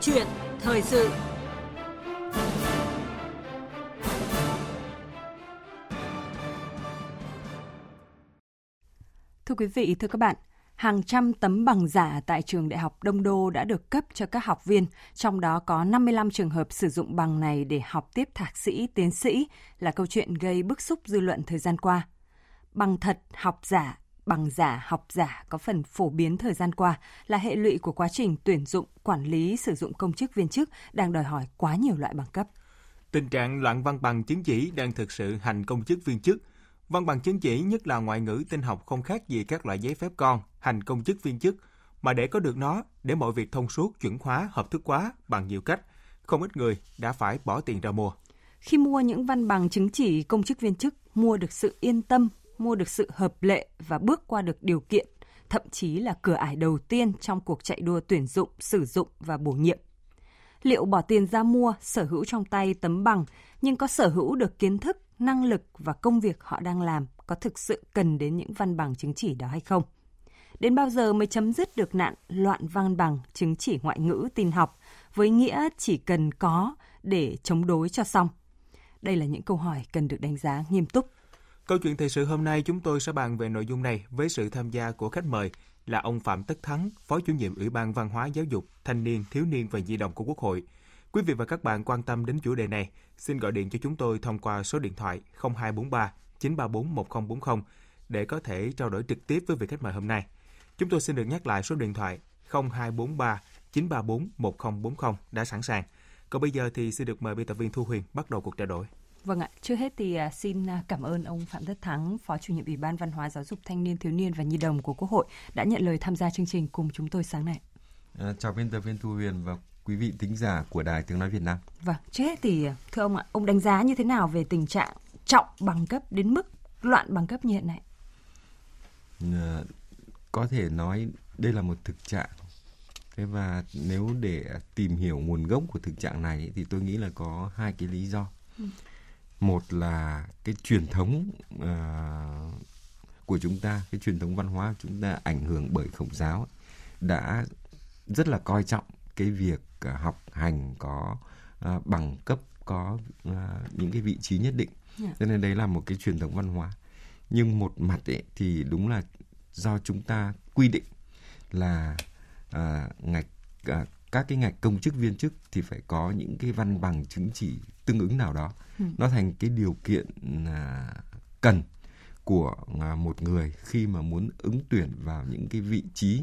chuyện thời sự Thưa quý vị, thưa các bạn, hàng trăm tấm bằng giả tại trường Đại học Đông Đô đã được cấp cho các học viên, trong đó có 55 trường hợp sử dụng bằng này để học tiếp thạc sĩ, tiến sĩ là câu chuyện gây bức xúc dư luận thời gian qua. Bằng thật, học giả, bằng giả, học giả có phần phổ biến thời gian qua là hệ lụy của quá trình tuyển dụng, quản lý, sử dụng công chức viên chức đang đòi hỏi quá nhiều loại bằng cấp. Tình trạng loạn văn bằng chứng chỉ đang thực sự hành công chức viên chức. Văn bằng chứng chỉ nhất là ngoại ngữ tin học không khác gì các loại giấy phép con, hành công chức viên chức. Mà để có được nó, để mọi việc thông suốt, chuẩn hóa, hợp thức hóa bằng nhiều cách, không ít người đã phải bỏ tiền ra mua. Khi mua những văn bằng chứng chỉ công chức viên chức, mua được sự yên tâm, mua được sự hợp lệ và bước qua được điều kiện, thậm chí là cửa ải đầu tiên trong cuộc chạy đua tuyển dụng, sử dụng và bổ nhiệm. Liệu bỏ tiền ra mua, sở hữu trong tay tấm bằng, nhưng có sở hữu được kiến thức, năng lực và công việc họ đang làm có thực sự cần đến những văn bằng chứng chỉ đó hay không? Đến bao giờ mới chấm dứt được nạn loạn văn bằng chứng chỉ ngoại ngữ tin học với nghĩa chỉ cần có để chống đối cho xong? Đây là những câu hỏi cần được đánh giá nghiêm túc Câu chuyện thời sự hôm nay chúng tôi sẽ bàn về nội dung này với sự tham gia của khách mời là ông Phạm Tất Thắng, Phó chủ nhiệm Ủy ban Văn hóa Giáo dục, Thanh niên, Thiếu niên và Di động của Quốc hội. Quý vị và các bạn quan tâm đến chủ đề này, xin gọi điện cho chúng tôi thông qua số điện thoại 0243 934 1040 để có thể trao đổi trực tiếp với vị khách mời hôm nay. Chúng tôi xin được nhắc lại số điện thoại 0243 934 1040 đã sẵn sàng. Còn bây giờ thì xin được mời biên tập viên Thu Huyền bắt đầu cuộc trao đổi. Vâng ạ, trước hết thì à, xin à, cảm ơn ông Phạm Tất Thắng, Phó chủ nhiệm Ủy ban Văn hóa Giáo dục Thanh niên Thiếu niên và Nhi đồng của Quốc hội đã nhận lời tham gia chương trình cùng chúng tôi sáng nay. À, chào biên tập viên Thu Huyền và quý vị thính giả của Đài Tiếng Nói Việt Nam. Vâng, trước hết thì à, thưa ông ạ, ông đánh giá như thế nào về tình trạng trọng bằng cấp đến mức loạn bằng cấp như hiện nay? À, có thể nói đây là một thực trạng Thế và nếu để tìm hiểu nguồn gốc của thực trạng này thì tôi nghĩ là có hai cái lý do. Một là cái truyền thống uh, của chúng ta cái truyền thống văn hóa của chúng ta ảnh hưởng bởi khổng giáo đã rất là coi trọng cái việc uh, học hành có uh, bằng cấp có uh, những cái vị trí nhất định yeah. Dạ. cho nên đấy là một cái truyền thống văn hóa nhưng một mặt ấy, thì đúng là do chúng ta quy định là uh, ngạch uh, các cái ngạch công chức viên chức thì phải có những cái văn bằng chứng chỉ tương ứng nào đó ừ. nó thành cái điều kiện à, cần của à, một người khi mà muốn ứng tuyển vào những cái vị trí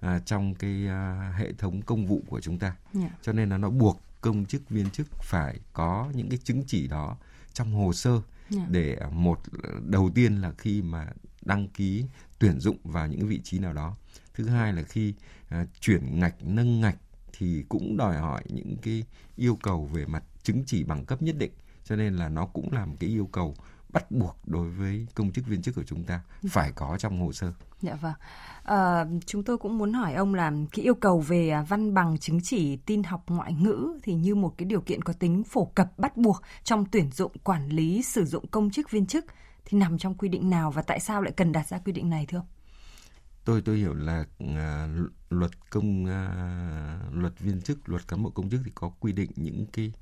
à, trong cái à, hệ thống công vụ của chúng ta yeah. Dạ. cho nên là nó buộc công chức viên chức phải có những cái chứng chỉ đó trong hồ sơ yeah. Dạ. để một đầu tiên là khi mà đăng ký tuyển dụng vào những vị trí nào đó thứ hai là khi à, chuyển ngạch nâng ngạch thì cũng đòi hỏi những cái yêu cầu về mặt chứng chỉ bằng cấp nhất định cho nên là nó cũng là một cái yêu cầu bắt buộc đối với công chức viên chức của chúng ta phải có trong hồ sơ. Dạ vâng. À, chúng tôi cũng muốn hỏi ông là cái yêu cầu về à, văn bằng chứng chỉ tin học ngoại ngữ thì như một cái điều kiện có tính phổ cập bắt buộc trong tuyển dụng quản lý sử dụng công chức viên chức thì nằm trong quy định nào và tại sao lại cần đặt ra quy định này thưa ông? tôi tôi hiểu là uh, luật công uh, luật viên chức luật cán bộ công chức thì có quy định những cái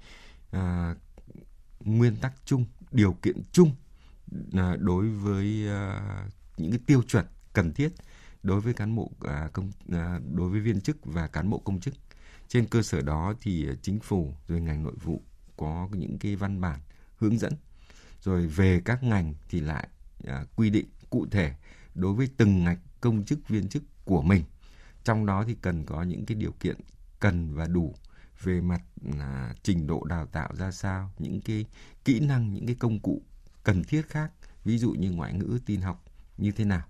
uh, nguyên tắc chung điều kiện chung uh, đối với uh, những cái tiêu chuẩn cần thiết đối với cán bộ uh, công uh, đối với viên chức và cán bộ công chức. Trên cơ sở đó thì chính phủ rồi ngành nội vụ có những cái văn bản hướng dẫn. Rồi về các ngành thì lại uh, quy định cụ thể đối với từng ngạch công chức viên chức của mình trong đó thì cần có những cái điều kiện cần và đủ về mặt à, trình độ đào tạo ra sao những cái kỹ năng những cái công cụ cần thiết khác ví dụ như ngoại ngữ tin học như thế nào.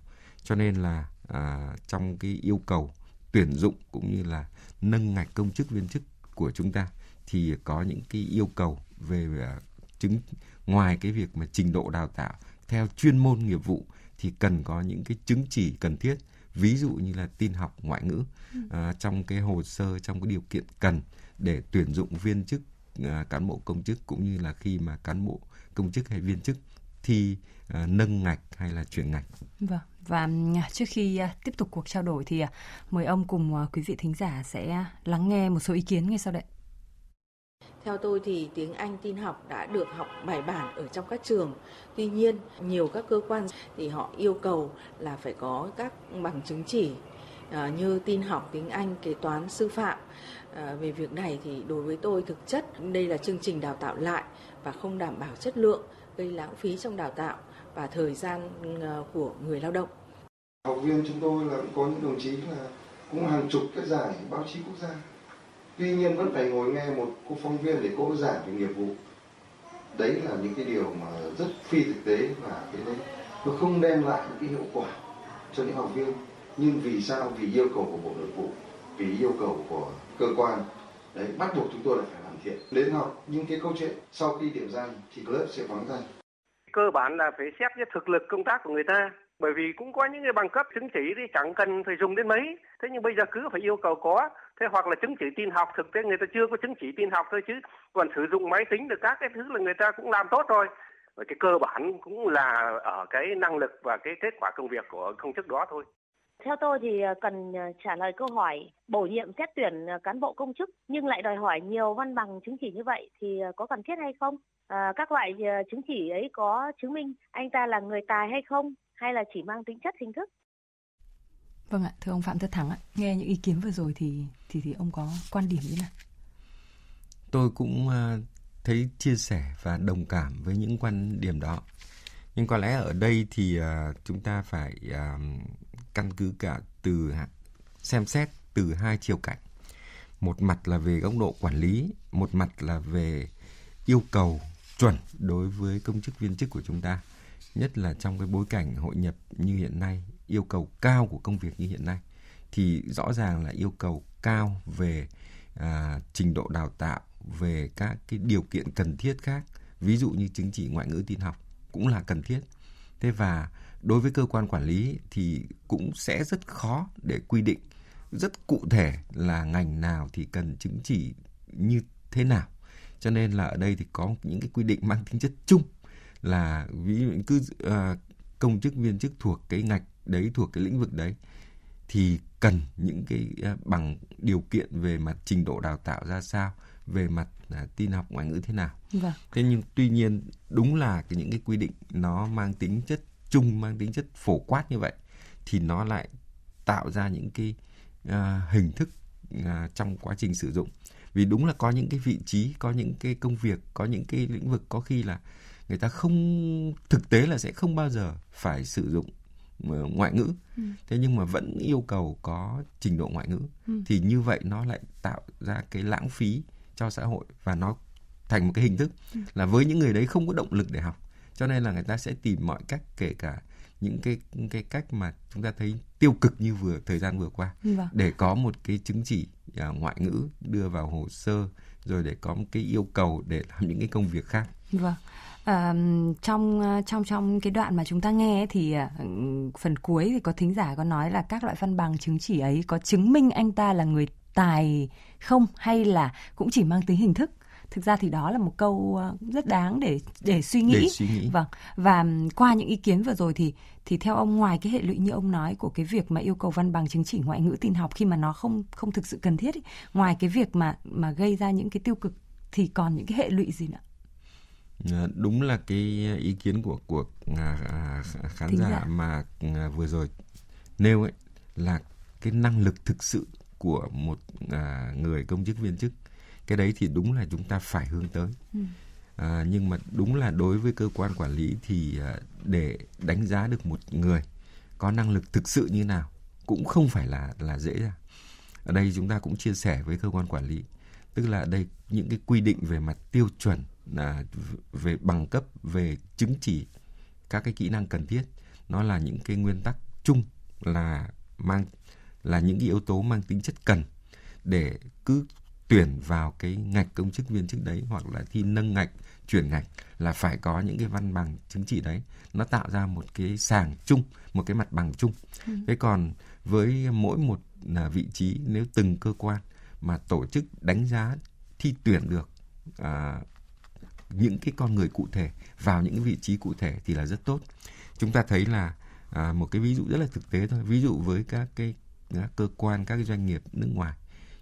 Cho nên là à, trong cái yêu cầu tuyển dụng cũng như là nâng ngạch công chức viên chức của chúng ta thì có những cái yêu cầu về à, chứng ngoài cái việc mà trình độ đào tạo theo chuyên môn nghiệp vụ thì cần có những cái chứng chỉ cần thiết ví dụ như là tin học ngoại ngữ à, trong cái hồ sơ trong cái điều kiện cần để tuyển dụng viên chức à, cán bộ công chức cũng như là khi mà cán bộ công chức hay viên chức thi uh, nâng ngạch hay là chuyển ngạch. Vâng. Và à, trước khi à, tiếp tục cuộc trao đổi thì mời ông cùng quý vị thính giả sẽ lắng nghe một số ý kiến ngay sau đây. Theo tôi thì tiếng Anh tin học đã được học bài bản ở trong các trường. Tuy nhiên, nhiều các cơ quan thì họ yêu cầu là phải có các bằng chứng chỉ à, như tin học, tiếng Anh, kế toán, sư phạm. À, về việc này thì đối với tôi thực chất đây là chương trình đào tạo lại và không đảm bảo chất lượng, gây lãng phí trong đào tạo và thời gian à, của người lao động. Học viên chúng tôi là cũng có những đồng chí là cũng hàng chục cái giải báo chí quốc gia tuy nhiên vẫn phải ngồi nghe một cô phóng viên để cô giảng về nghiệp vụ. Đấy là những cái điều mà rất phi thực tế và cái đấy nó không đem lại những cái hiệu quả cho những học viên. Nhưng vì sao? Vì yêu cầu của bộ nội vụ, vì yêu cầu của cơ quan. Đấy, bắt buộc chúng tôi là phải hoàn thiện. Đến học những cái câu chuyện, sau khi điểm danh thì lớp sẽ vắng danh cơ bản là phải xét cái thực lực công tác của người ta bởi vì cũng có những cái bằng cấp chứng chỉ thì chẳng cần phải dùng đến mấy. Thế nhưng bây giờ cứ phải yêu cầu có. Thế hoặc là chứng chỉ tin học thực tế người ta chưa có chứng chỉ tin học thôi chứ. Còn sử dụng máy tính được các cái thứ là người ta cũng làm tốt rồi. Và cái cơ bản cũng là ở cái năng lực và cái kết quả công việc của công chức đó thôi. Theo tôi thì ờ, cần ờ, trả lời câu hỏi bổ nhiệm xét tuyển ờ, cán bộ công chức nhưng lại đòi hỏi nhiều văn bằng chứng chỉ như vậy thì có cần thiết hay không? À, các loại chứng chỉ ấy có chứng minh anh ta là người tài hay không? Hay là chỉ mang tính chất hình thức? Vâng ạ, thưa ông Phạm Tất Thắng ạ, nghe những ý kiến vừa rồi thì thì thì ông có quan điểm như nào? Tôi cũng uh, thấy chia sẻ và đồng cảm với những quan điểm đó. Nhưng có lẽ ở đây thì uh, chúng ta phải uh, căn cứ cả từ xem xét từ hai chiều cạnh. Một mặt là về góc độ quản lý, một mặt là về yêu cầu chuẩn đối với công chức viên chức của chúng ta nhất là trong cái bối cảnh hội nhập như hiện nay yêu cầu cao của công việc như hiện nay thì rõ ràng là yêu cầu cao về à, trình độ đào tạo về các cái điều kiện cần thiết khác. Ví dụ như chứng chỉ ngoại ngữ tin học cũng là cần thiết. Thế và đối với cơ quan quản lý thì cũng sẽ rất khó để quy định rất cụ thể là ngành nào thì cần chứng chỉ như thế nào. Cho nên là ở đây thì có những cái quy định mang tính chất chung là ví dụ cứ uh, công chức viên chức thuộc cái ngạch đấy thuộc cái lĩnh vực đấy thì cần những cái uh, bằng điều kiện về mặt trình độ đào tạo ra sao về mặt uh, tin học ngoại ngữ thế nào vâng. thế nhưng tuy nhiên đúng là cái những cái quy định nó mang tính chất chung mang tính chất phổ quát như vậy thì nó lại tạo ra những cái uh, hình thức uh, trong quá trình sử dụng vì đúng là có những cái vị trí có những cái công việc có những cái lĩnh vực có khi là người ta không thực tế là sẽ không bao giờ phải sử dụng ờ, ngoại ngữ ừ. thế nhưng mà vẫn yêu cầu có trình độ ngoại ngữ ừ. thì như vậy nó lại tạo ra cái lãng phí cho xã hội và nó thành một cái hình thức ừ. là với những người đấy không có động lực để học cho nên là người ta sẽ tìm mọi cách kể cả những cái cái cách mà chúng ta thấy tiêu cực như vừa thời gian vừa qua vâng. để có một cái chứng chỉ uh, ngoại ngữ đưa vào hồ sơ rồi để có một cái yêu cầu để làm những cái công việc khác. Vâng. Trong trong trong cái đoạn mà chúng ta nghe thì uh, phần cuối thì có thính giả có nói là các loại văn bằng chứng chỉ ấy có chứng minh anh ta là người tài không hay là cũng chỉ mang tính hình thức thực ra thì đó là một câu rất đáng để để suy nghĩ. Để suy nghĩ. Vâng. Và qua những ý kiến vừa rồi thì thì theo ông ngoài cái hệ lụy như ông nói của cái việc mà yêu cầu văn bằng chứng chỉ ngoại ngữ tin học khi mà nó không không thực sự cần thiết ý, ngoài cái việc mà mà gây ra những cái tiêu cực thì còn những cái hệ lụy gì nữa? Ờ, đúng là cái ý kiến của của à, à, khán giả, mà à, vừa rồi nêu ấy là cái năng lực thực sự của một người công chức viên chức. Cái đấy thì đúng là chúng ta phải hướng tới. Ừ. à, nhưng mà đúng là đối với cơ quan quản lý thì để đánh giá được một người có năng lực thực sự như nào cũng không phải là là dễ ra ở đây chúng ta cũng chia sẻ với cơ quan quản lý tức là ở đây những cái quy định về mặt tiêu chuẩn là về bằng cấp về chứng chỉ các cái kỹ năng cần thiết. Nó là những cái nguyên tắc chung là mang là những cái yếu tố mang tính chất cần để cứ tuyển vào cái ngạch công chức viên chức đấy hoặc là thi nâng ngạch chuyển ngạch là phải có những cái văn bằng chứng chỉ đấy. Nó tạo ra một cái sàng chung một cái mặt bằng chung. Ừ. thế còn với mỗi một là vị trí nếu từng cơ quan mà tổ chức đánh giá thi tuyển được à, những cái con người cụ thể vào những cái vị trí cụ thể thì là rất tốt chúng ta thấy là à, một cái ví dụ rất là thực tế thôi ví dụ với các cái các cơ quan các cái doanh nghiệp nước ngoài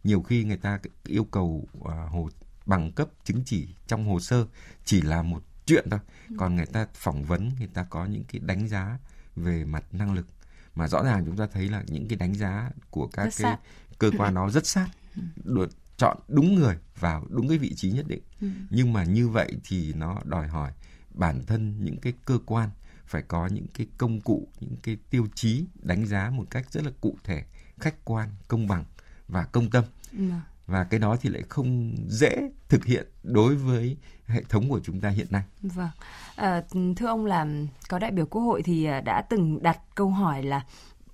nhiều khi người ta yêu cầu à, hồ bằng cấp chứng chỉ trong hồ sơ chỉ là một chuyện thôi ừ. còn người ta phỏng vấn người ta có những cái đánh giá về mặt năng lực mà rõ ràng chúng ta thấy là những cái đánh giá của các rất cái sát. cơ quan nó rất sát ừ. được chọn đúng người vào đúng cái vị trí nhất định ừ. nhưng mà như vậy thì nó đòi hỏi bản thân những cái cơ quan phải có những cái công cụ những cái tiêu chí đánh giá một cách rất là cụ thể khách quan công bằng và công tâm ừ. và cái đó thì lại không dễ thực hiện đối với hệ thống của chúng ta hiện nay. Vâng, à, thưa ông là có đại biểu quốc hội thì à, đã từng đặt câu hỏi là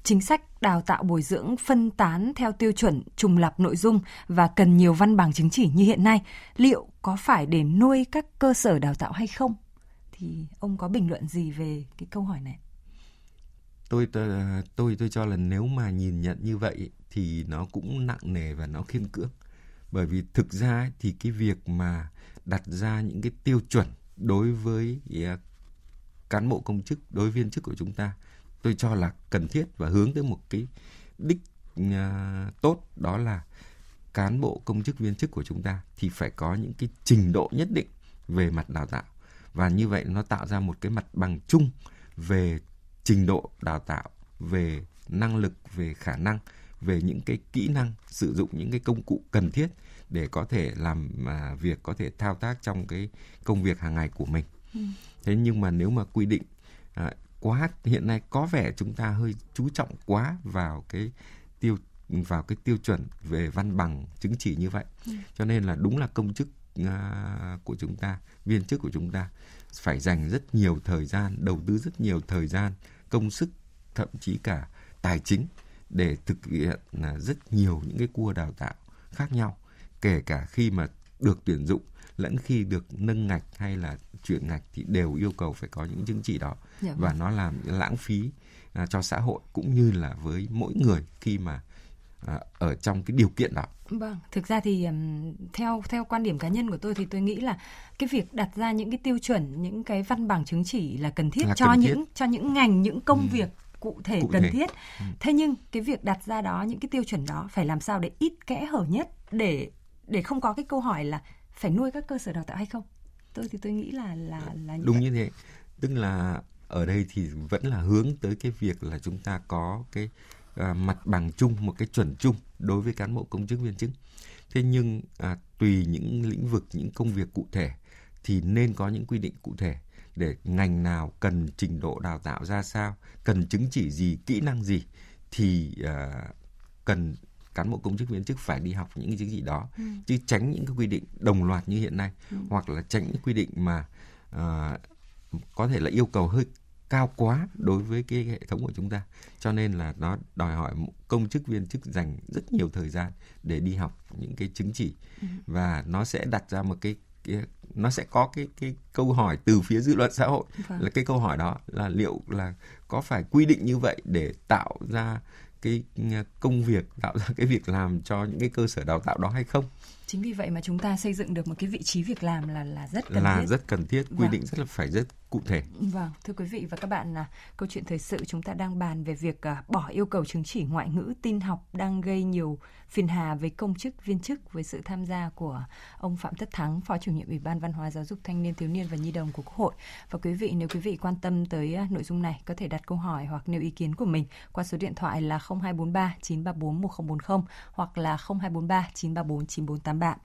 chính sách đào tạo bồi dưỡng, phân tán theo tiêu chuẩn, trùng lập nội dung và cần nhiều văn bằng chứng chỉ như hiện nay, liệu có phải để nuôi các cơ sở đào tạo hay không? Thì ông có bình luận gì về cái câu hỏi này? Tôi tôi tôi cho là nếu mà nhìn nhận như vậy thì nó cũng nặng nề và nó khiên cưỡng. Bởi vì thực ra thì cái việc mà đặt ra những cái tiêu chuẩn đối với cán bộ công chức, đối viên chức của chúng ta tôi cho là cần thiết và hướng tới một cái đích uh, tốt đó là cán bộ công chức viên chức của chúng ta thì phải có những cái trình độ nhất định về mặt đào tạo và như vậy nó tạo ra một cái mặt bằng chung về trình độ đào tạo về năng lực về khả năng về những cái kỹ năng sử dụng những cái công cụ cần thiết để có thể làm mà việc có thể thao tác trong cái công việc hàng ngày của mình ừ. thế nhưng mà nếu mà quy định à, quá hiện nay có vẻ chúng ta hơi chú trọng quá vào cái tiêu vào cái tiêu chuẩn về văn bằng chứng chỉ như vậy. Ừ. cho nên là đúng là công chức uh, của chúng ta viên chức của chúng ta phải dành rất nhiều thời gian đầu tư rất nhiều thời gian công sức thậm chí cả tài chính để thực hiện là rất nhiều những cái cua đào tạo khác nhau. Kể cả khi mà được tuyển dụng lẫn khi được nâng ngạch hay là chuyển ngạch thì đều yêu cầu phải có những chứng chỉ đó dạ và vâng. nó làm lãng phí à, cho xã hội cũng như là với mỗi người khi mà à, ở trong cái điều kiện đó. Vâng, thực ra thì theo theo quan điểm cá nhân của tôi thì tôi nghĩ là cái việc đặt ra những cái tiêu chuẩn, những cái văn bằng chứng chỉ là cần thiết là cho cần những thiết. cho những ngành, những công ừ. việc cụ thể cụ cần thể. thiết. Ừ. Thế nhưng cái việc đặt ra đó những cái tiêu chuẩn đó phải làm sao để ít kẽ hở nhất để để không có cái câu hỏi là phải nuôi các cơ sở đào tạo hay không. Tôi thì tôi nghĩ là là là như đúng vậy. như thế. Tức là ở đây thì vẫn là hướng tới cái việc là chúng ta có cái à, mặt bằng chung một cái chuẩn chung đối với cán bộ công chức viên chức thế nhưng à, tùy những lĩnh vực những công việc cụ thể thì nên có những quy định cụ thể để ngành nào cần trình độ đào tạo ra sao cần chứng chỉ gì kỹ năng gì thì à, cần cán bộ công chức viên chức phải đi học những cái chứng chỉ đó ừ. chứ tránh những cái quy định đồng loạt như hiện nay ừ. hoặc là tránh những quy định mà à, có thể là yêu cầu hơi cao quá đối với cái hệ thống của chúng ta cho nên là nó đòi hỏi công chức viên chức dành rất nhiều thời gian để đi học những cái chứng chỉ ừ. và nó sẽ đặt ra một cái, cái nó sẽ có cái cái câu hỏi từ phía dư luận xã hội vâng. là cái câu hỏi đó là liệu là có phải quy định như vậy để tạo ra cái công việc tạo ra cái việc làm cho những cái cơ sở đào tạo đó hay không chính vì vậy mà chúng ta xây dựng được một cái vị trí việc làm là là rất cần là thiết. rất cần thiết quy vâng. định rất là phải rất cụ thể. Vâng, thưa quý vị và các bạn là câu chuyện thời sự chúng ta đang bàn về việc à, bỏ yêu cầu chứng chỉ ngoại ngữ tin học đang gây nhiều phiền hà với công chức viên chức với sự tham gia của ông Phạm Tất Thắng, Phó chủ nhiệm Ủy ban Văn hóa Giáo dục Thanh niên Thiếu niên và Nhi đồng của Quốc hội. Và quý vị nếu quý vị quan tâm tới à, nội dung này có thể đặt câu hỏi hoặc nêu ý kiến của mình qua số điện thoại là 0243 934 1040 hoặc là 0243 934 9483.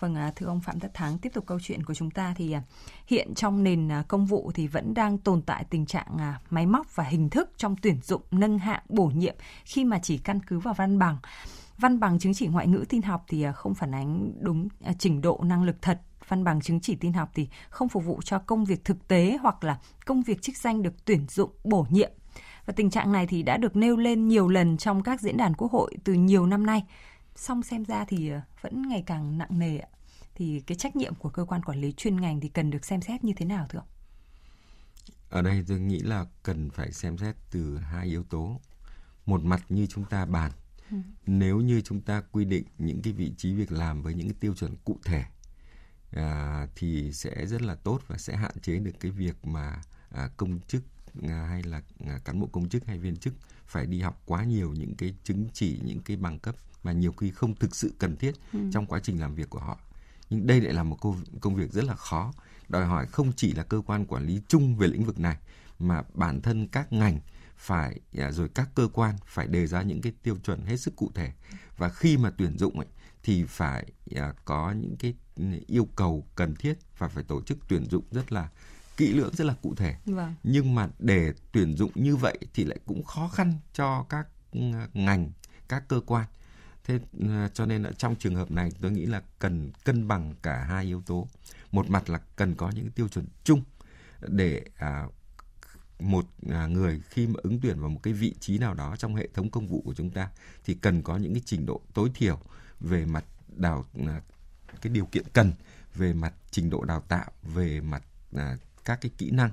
Vâng, à, thưa ông Phạm Tất Thắng, tiếp tục câu chuyện của chúng ta thì à, hiện trong nền à, công vụ thì vẫn đang tồn tại tình trạng máy móc và hình thức trong tuyển dụng nâng hạng bổ nhiệm khi mà chỉ căn cứ vào văn bằng. Văn bằng chứng chỉ ngoại ngữ tin học thì không phản ánh đúng trình độ năng lực thật văn bằng chứng chỉ tin học thì không phục vụ cho công việc thực tế hoặc là công việc chức danh được tuyển dụng bổ nhiệm. Và tình trạng này thì đã được nêu lên nhiều lần trong các diễn đàn quốc hội từ nhiều năm nay song xem ra thì ờ, vẫn ngày càng nặng nề ạ. Thì cái trách nhiệm của cơ quan quản lý chuyên ngành thì cần được xem xét như thế nào thưa ông? Ở đây tôi nghĩ là cần phải xem xét từ hai yếu tố. Một mặt như chúng ta bàn, ừ. nếu như chúng ta quy định những cái vị trí việc làm với những cái tiêu chuẩn cụ thể à, thì sẽ rất là tốt và sẽ hạn chế được cái việc mà à, công chức hay là à, cán bộ công chức hay viên chức phải đi học quá nhiều những cái chứng chỉ những cái bằng cấp mà nhiều khi không thực sự cần thiết ừ. trong quá trình làm việc của họ. Nhưng đây lại là một công, việc rất là khó. Đòi hỏi không chỉ là cơ quan quản lý chung về lĩnh vực này mà bản thân các ngành phải à, rồi các cơ quan phải đề ra những cái tiêu chuẩn hết sức cụ thể. Và khi mà tuyển dụng ấy, thì phải à, có những cái yêu cầu cần thiết và phải tổ chức tuyển dụng rất là kỹ lưỡng rất là cụ thể. Vâng. nhưng mà để tuyển dụng như vậy thì lại cũng khó khăn cho các ừ, ngành các cơ quan. Thế ừ, cho nên là trong trường hợp này tôi nghĩ là cần cân bằng cả hai yếu tố. Một mặt là cần có những tiêu chuẩn chung để à, một à, người khi mà ứng tuyển vào một cái vị trí nào đó trong hệ thống công vụ của chúng ta thì cần có những cái trình độ tối thiểu về mặt đào à, cái điều kiện cần về mặt trình độ đào tạo về mặt à, các cái kỹ năng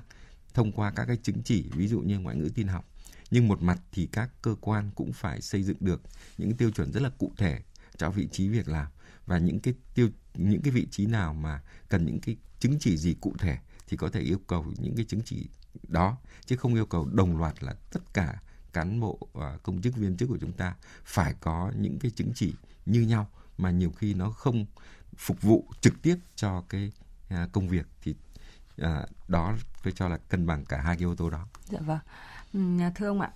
thông qua các cái chứng chỉ, ví dụ như ngoại ngữ tin học. Nhưng một mặt thì các cơ quan cũng phải xây dựng được những tiêu chuẩn rất là cụ thể cho vị trí việc làm. Và những cái tiêu, những cái vị trí nào mà cần những cái chứng chỉ gì cụ thể thì có thể yêu cầu những cái chứng chỉ đó, chứ không yêu cầu đồng loạt là tất cả cán bộ và công chức, viên chức của chúng ta phải có những cái chứng chỉ như nhau, mà nhiều khi nó không phục vụ trực tiếp cho cái à, công việc thì à, đó tôi cho là cân bằng cả hai cái yếu tố đó. Dạ vâng. À, thưa ông ạ,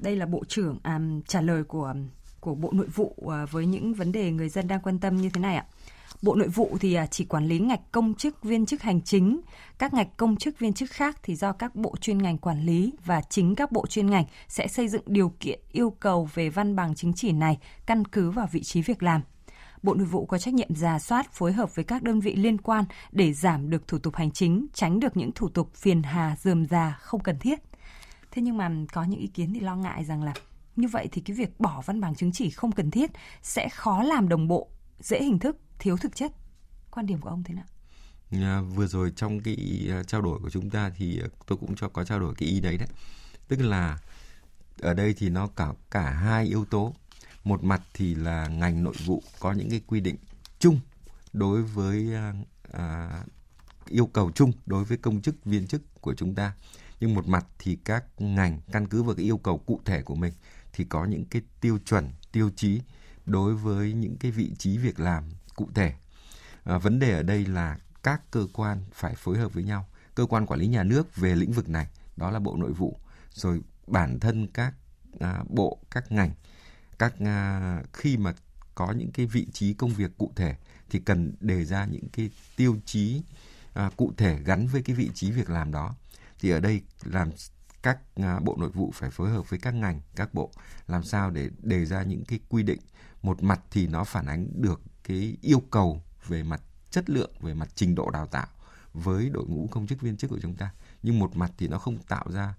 đây là bộ trưởng à, trả lời của của Bộ Nội vụ à, với những vấn đề người dân đang quan tâm như thế này ạ. Bộ Nội vụ thì à, chỉ quản lý ngạch công chức viên chức hành chính, các ngạch công chức viên chức khác thì do các bộ chuyên ngành quản lý và chính các bộ chuyên ngành sẽ xây dựng điều kiện yêu cầu về văn bằng chứng chỉ này căn cứ vào vị trí việc làm. Bộ Nội vụ có trách nhiệm giả soát phối hợp với các đơn vị liên quan để giảm được thủ tục hành chính, tránh được những thủ tục phiền hà dườm già không cần thiết. Thế nhưng mà có những ý kiến thì lo ngại rằng là như vậy thì cái việc bỏ văn bằng chứng chỉ không cần thiết sẽ khó làm đồng bộ, dễ hình thức, thiếu thực chất. Quan điểm của ông thế nào? À, vừa rồi trong cái ờ, trao đổi của chúng ta thì ờ, tôi cũng cho có trao đổi cái ý đấy đấy. Tức là ở đây thì nó cả cả hai yếu tố. Một mặt thì là ngành nội vụ có những cái quy định chung đối với à, à, yêu cầu chung đối với công chức viên chức của chúng ta. Nhưng một mặt thì các ngành căn cứ vào cái yêu cầu cụ thể của mình thì có những cái tiêu chuẩn tiêu chí đối với những cái vị trí việc làm cụ thể. À, vấn đề ở đây là các cơ quan phải phối hợp với nhau. Cơ quan quản lý nhà nước về lĩnh vực này đó là bộ nội vụ rồi bản thân các à, bộ các ngành các uh, khi mà có những cái vị trí công việc cụ thể thì cần đề ra những cái tiêu chí uh, cụ thể gắn với cái vị trí việc làm đó. Thì ở đây làm các uh, bộ nội vụ phải phối hợp với các ngành các bộ làm sao để đề ra những cái quy định. Một mặt thì nó phản ánh được cái yêu cầu về mặt chất lượng về mặt trình độ đào tạo với đội ngũ công chức viên chức của chúng ta. Nhưng một mặt thì nó không tạo ra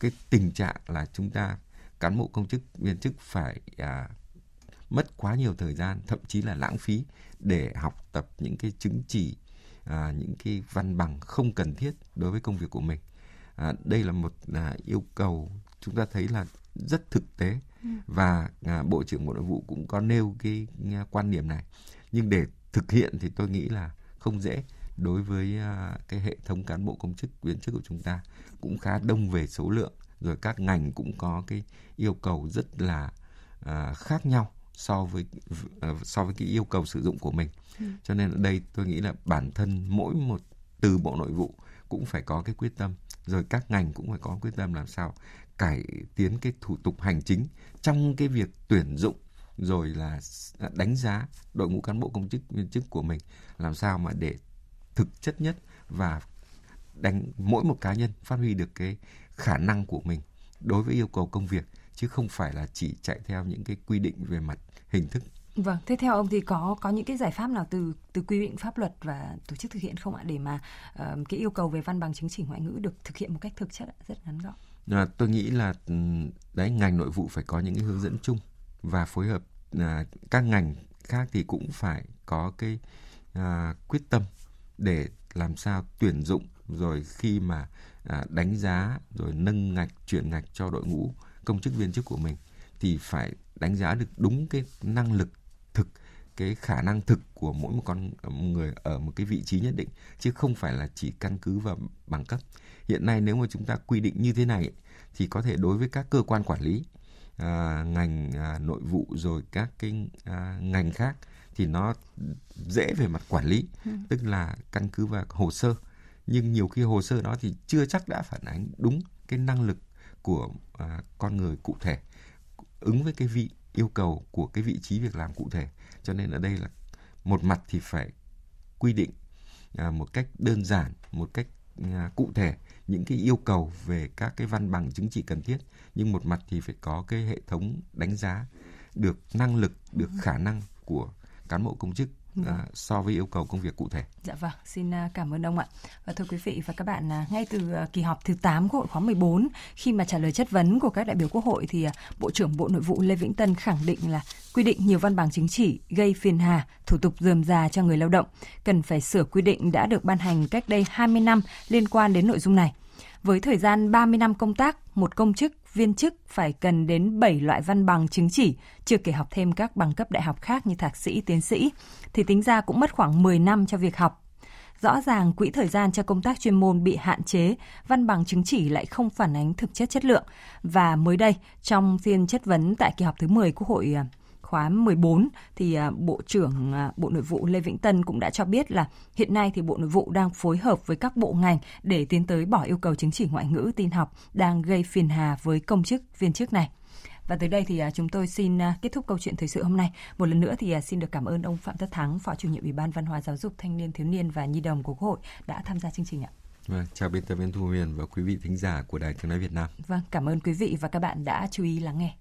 cái tình trạng là chúng ta cán bộ công chức viên chức phải à, mất quá nhiều thời gian thậm chí là lãng phí để học tập những cái chứng chỉ à, những cái văn bằng không cần thiết đối với công việc của mình. À, đây là một à, yêu cầu chúng ta thấy là rất thực tế ừ. và à, bộ trưởng bộ nội vụ cũng có nêu cái à, quan điểm này. Nhưng để thực hiện thì tôi nghĩ là không dễ đối với à, cái hệ thống cán bộ công chức viên chức của chúng ta cũng khá đông về số lượng rồi các ngành cũng có cái yêu cầu rất là à, khác nhau so với uh, so với cái yêu cầu sử dụng của mình ừ. cho nên ở đây tôi nghĩ là bản thân mỗi một từ bộ nội vụ cũng phải có cái quyết tâm rồi các ngành cũng phải có quyết tâm làm sao cải tiến cái thủ tục hành chính trong cái việc tuyển dụng rồi là đánh giá đội ngũ cán bộ công chức viên chức của mình làm sao mà để thực chất nhất và đánh mỗi một cá nhân phát huy được cái khả năng của mình đối với yêu cầu công việc chứ không phải là chỉ chạy theo những cái quy định về mặt hình thức Vâng, thế theo ông thì có có những cái giải pháp nào từ từ quy định pháp luật và tổ chức thực hiện không ạ để mà uh, cái yêu cầu về văn bằng chứng chỉ ngoại ngữ được thực hiện một cách thực chất rất ngắn gọn? À, tôi nghĩ là ừ, đấy ngành nội vụ phải có những cái hướng dẫn chung và phối hợp à, các ngành khác thì cũng phải có cái à, quyết tâm để làm sao tuyển dụng rồi khi mà à, đánh giá rồi nâng ngạch chuyển ngạch cho đội ngũ công chức viên chức của mình thì phải đánh giá được đúng cái năng lực thực cái khả năng thực của mỗi một con người ở một cái vị trí nhất định chứ không phải là chỉ căn cứ vào bằng cấp hiện nay nếu mà chúng ta quy định như thế này thì có thể đối với các cơ quan quản lý à, ngành à, nội vụ rồi các cái à, ngành khác thì nó dễ về mặt quản lý ừ. tức là căn cứ vào hồ sơ nhưng nhiều khi hồ sơ đó thì chưa chắc đã phản ánh đúng cái năng lực của à, con người cụ thể ứng với cái vị yêu cầu của cái vị trí việc làm cụ thể. Cho nên ở đây là một mặt thì phải quy định à, một cách đơn giản một cách à, cụ thể những cái yêu cầu về các cái văn bằng chứng chỉ cần thiết. Nhưng một mặt thì phải có cái hệ thống đánh giá được năng lực được khả năng của cán bộ công chức à, so với yêu cầu công việc cụ thể. Dạ vâng, xin à, cảm ơn ông ạ. Và thưa quý vị và các bạn, à, ngay từ kỳ họp thứ 8 Quốc hội khóa 14, khi mà trả lời chất vấn của các đại biểu Quốc hội thì Bộ trưởng Bộ Nội vụ Lê Vĩnh Tân khẳng định là quy định nhiều văn bằng chứng chỉ gây phiền hà, thủ tục dườm già cho người lao động, cần phải sửa quy định đã được ban hành cách đây 20 năm liên quan đến nội dung này. Với thời gian 30 năm công tác, một công chức, viên chức phải cần đến 7 loại văn bằng chứng chỉ, chưa kể học thêm các bằng cấp đại học khác như thạc sĩ, tiến sĩ, thì tính ra cũng mất khoảng 10 năm cho việc học. Rõ ràng quỹ thời gian cho công tác chuyên môn bị hạn chế, văn bằng chứng chỉ lại không phản ánh thực chất chất lượng. Và mới đây, trong phiên chất vấn tại kỳ họp thứ 10 Quốc hội à, khóa 14 thì à, Bộ trưởng à, Bộ Nội vụ Lê Vĩnh Tân cũng đã cho biết là hiện nay thì Bộ Nội vụ đang phối hợp với các bộ ngành để tiến tới bỏ yêu cầu chứng chỉ ngoại ngữ tin học đang gây phiền hà với công chức viên chức này. Và tới đây thì à, chúng tôi xin kết thúc câu chuyện thời sự hôm nay. Một lần nữa thì xin được cảm ơn ông Phạm Tất Thắng, Phó chủ nhiệm Ủy ban Văn hóa Giáo dục Thanh niên Thiếu niên và Nhi đồng của Quốc hội đã tham gia chương trình ạ. Vâng, chào biên tập viên Thu Huyền và quý vị thính giả của Đài Tiếng nói Việt Nam. Vâng, cảm ơn quý vị và các bạn đã chú ý lắng nghe.